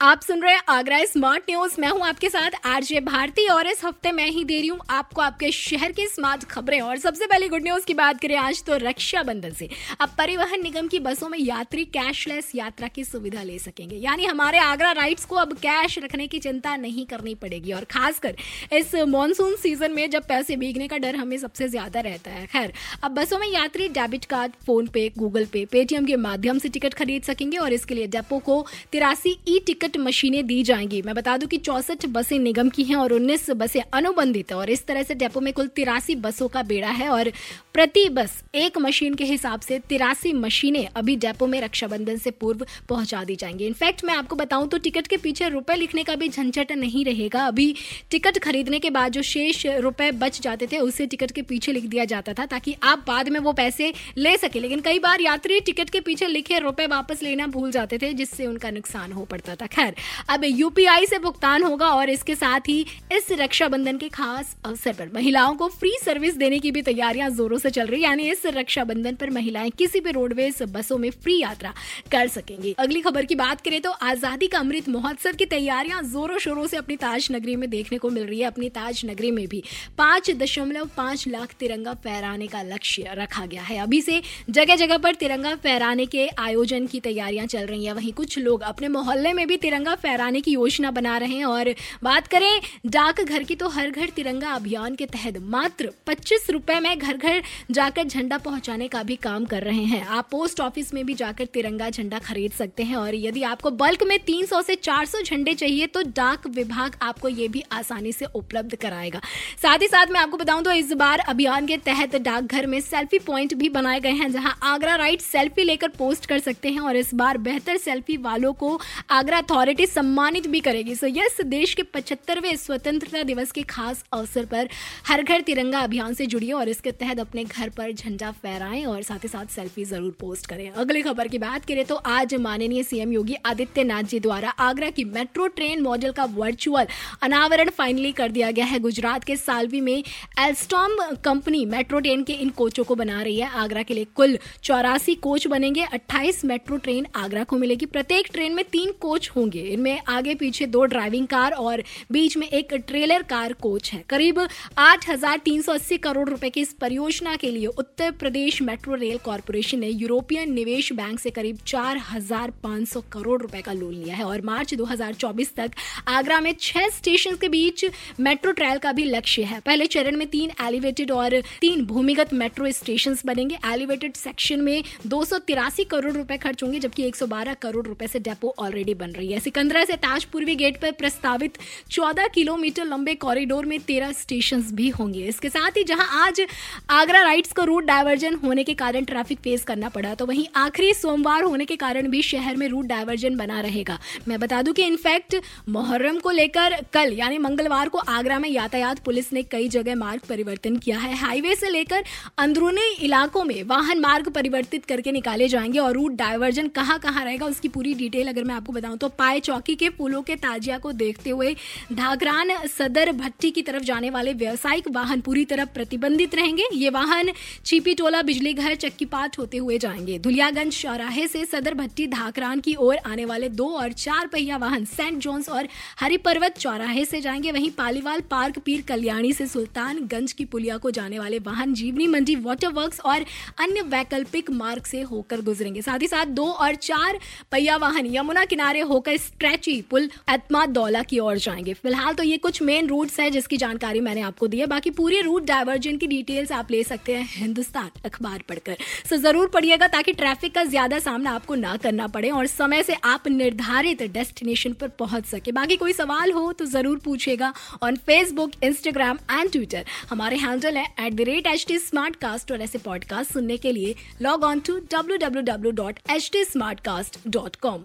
आप सुन रहे हैं आगरा स्मार्ट न्यूज़ मैं हूँ आपके साथ आरजे भारती और इस हफ़्ते मैं ही दे रही हूँ आपको आपके शहर की स्मार्ट खबरें। और सबसे पहले गुड न्यूज़ की बात करें आज तो रक्षाबंधन से। अब परिवहन निगम की बसों में यात्री कैशलेस यात्रा की सुविधा ले सकेंगे। यानी हमारे आगरा राइड्स को अब कैश रखने की चिंता नहीं करनी पड़ेगी। और खासकर इस मानसून सीज़न में जब पैसे भीगने का डर हमें सबसे ज़्यादा रहता है। खैर, अब बसों में यात्री debit card PhonePe Google Pay Paytm के माध्यम से टिकट खरीद सकेंगे और इसके लिए डेपो को तिरासी ई टिकट टिकट मशीनें दी जाएँगी। मैं बता दूँ कि चौसठ बसें निगम की हैं और उन्नीस बसें अनुबंधित है और इस तरह से डेपो में कुल तिरासी बसों का बेड़ा है और प्रति बस एक मशीन के हिसाब से तिरासी मशीनें अभी डेपो में रक्षाबंधन से पूर्व पहुँचा दी जाएँगी। इनफैक्ट, मैं आपको बताऊँ तो टिकट के पीछे रुपए लिखने का भी झंझट नहीं रहेगा। अभी टिकट खरीदने के बाद जो शेष रुपए बच जाते थे, उसे टिकट के पीछे लिख दिया जाता था ताकि आप बाद में वो पैसे ले सके। लेकिन कई बार यात्री टिकट के पीछे लिखे रुपए वापस लेना भूल जाते थे, जिससे उनका नुकसान हो पड़ता था। खैर, अब यूपीआई से भुगतान होगा और इसके साथ ही इस रक्षाबंधन के खास अवसर पर महिलाओं को फ्री सर्विस देने की भी तैयारियाँ जोरों से चल रही यानी इस रक्षाबंधन पर महिलाएँ किसी भी रोडवेज़ बसों में फ्री यात्रा कर सकेंगी। अगली खबर की बात करें तो आज़ादी का अमृत महोत्सव की तैयारियाँ जोरों शोरों से अपनी ताज नगरी में देखने को मिल रही है। अपनी ताज नगरी में भी पाँच दशमलव पाँच लाख तिरंगा फहराने का लक्ष्य रखा गया है। अभी से जगह जगह पर तिरंगा फहराने के आयोजन की तैयारियाँ चल रही है। वहीं कुछ लोग अपने मोहल्ले में भी तिरंगा फहराने की योजना बना रहे हैं। और बात करें डाक घर की तो हर घर तिरंगा अभियान के तहत मात्र पच्चीस रुपए में घर घर जाकर झंडा पहुँचाने का भी काम कर रहे हैं। आप पोस्ट ऑफ़िस में भी जाकर तिरंगा झंडा खरीद सकते हैं और यदि आपको बल्क में 300 से 400 झंडे चाहिए तो डाक विभाग आपको ये भी आसानी से उपलब्ध कराएगा। साथ ही साथ मैं आपको बताऊँ तो इस बार अभियान के तहत डाकघर में सेल्फी पॉइंट भी बनाए गए हैं, जहाँ आगरा राइट सेल्फी लेकर पोस्ट कर सकते हैं और इस बार बेहतर सेल्फी वालों को आगरा अथॉरिटी सम्मानित भी करेगी। सो यस देश के पचहत्तरवें स्वतंत्रता दिवस के खास अवसर पर हर घर तिरंगा अभियान से जुड़िए और इसके तहत अपने घर पर झंडा फहराएँ और साथ ही साथ सेल्फी ज़रूर पोस्ट करें। अगली खबर की बात करें तो आज माननीय सीएम योगी आदित्यनाथ जी द्वारा आगरा की मेट्रो ट्रेन मॉडल का वर्चुअल अनावरण फाइनली कर दिया गया है। गुजरात के सालवी में एल्स्टॉम कंपनी मेट्रो ट्रेन के इन कोचों को बना रही है। आगरा के लिए कुल चौरासी कोच बनेंगे। अट्ठाईस मेट्रो ट्रेन आगरा को मिलेगी। प्रत्येक ट्रेन में तीन कोच होंगे। इनमें आगे पीछे दो ड्राइविंग कार और बीच में एक ट्रेलर कार कोच है। करीब आठ हज़ार तीन सौ अस्सी करोड़ रुपए की इस परियोजना के लिए Uttar Pradesh metro rail corporation ने यूरोपियन निवेश बैंक से करीब चार हज़ार पाँच सौ करोड़ रुपए का लोन लिया है और मार्च 2024 तक आगरा में छह स्टेशन के बीच मेट्रो ट्रायल का भी लक्ष्य है। पहले चरण में तीन एलिवेटेड और तीन भूमिगत मेट्रो स्टेशन बनेंगे। एलिवेटेड सेक्शन में दो सौ तिरासी करोड़ रुपए खर्च होंगे, जबकि 112 करोड़ रुपए से डेपो ऑलरेडी बन रही है। सिकंदरा से ताजपूर्वी गेट पर प्रस्तावित 14 किलोमीटर लंबे कॉरिडोर में 13 स्टेशन भी होंगे। इसके साथ ही जहाँ आज आगरा राइट्स को रूट डायवर्जन होने के कारण ट्रैफ़िक फेस करना पड़ा तो वहीं आखिरी सोमवार होने के कारण भी शहर में रूट डायवर्जन बना रहेगा। मैं बता दूँ कि इनफैक्ट मोहर्रम को लेकर कल, यानी मंगलवार को आगरा में यातायात पुलिस ने कई जगह मार्ग परिवर्तन किया है। हाईवे से लेकर अंदरूनी इलाकों में वाहन मार्ग परिवर्तित करके निकाले जाएँगे और रूट डायवर्जन कहाँ कहाँ रहेगा, उसकी पूरी डिटेल अगर मैं आपको बताऊँ तो पाए चौकी के पुलों के ताजिया को देखते हुए ढाकरान सदर भट्टी की तरफ़ जाने वाले व्यवसायिक वाहन पूरी तरह प्रतिबंधित रहेंगे। ये वाहन चीपी टोला बिजली घर चक्कीपाट होते हुए जाएँगे। धुलियागंज चौराहे से सदर भट्टी धाकरान की ओर आने वाले दो और चार पहिया वाहन सेंट जोन्स और हरिपर्वत चौराहे से जाएँगे। वहीं पालीवाल पार्क पीर कल्याणी से सुल्तानगंज की पुलिया को जाने वाले वाहन जीवनी मंडी वाटर वर्क और अन्य वैकल्पिक मार्ग से होकर गुजरेंगे। साथ ही साथ दो और चार पहिया वाहन यमुना किनारे होकर स्ट्रेची पुल एतमा दौला की ओर जाएँगे। फ़िलहाल तो ये कुछ मेन रूट्स है जिसकी जानकारी मैंने आपको दी है। बाकी पूरी रूट डायवर्जन की डिटेल्स आप ले सकते हैं हिंदुस्तान, अखबार पढ़कर। सो ज़रूर पढ़िएगा ताकि ट्रैफ़िक का ज़्यादा सामना आपको ना करना पड़े और समय से आप निर्धारित डेस्टिनेशन पर पहुँच सके। बाकी कोई सवाल हो तो ज़रूर पूछेगा on Facebook Instagram and Twitter हमारे हैंडल है at the rate H T Smartcast और ऐसे पॉडकास्ट सुनने के लिए log on to W W W dot H T Smartcast dot com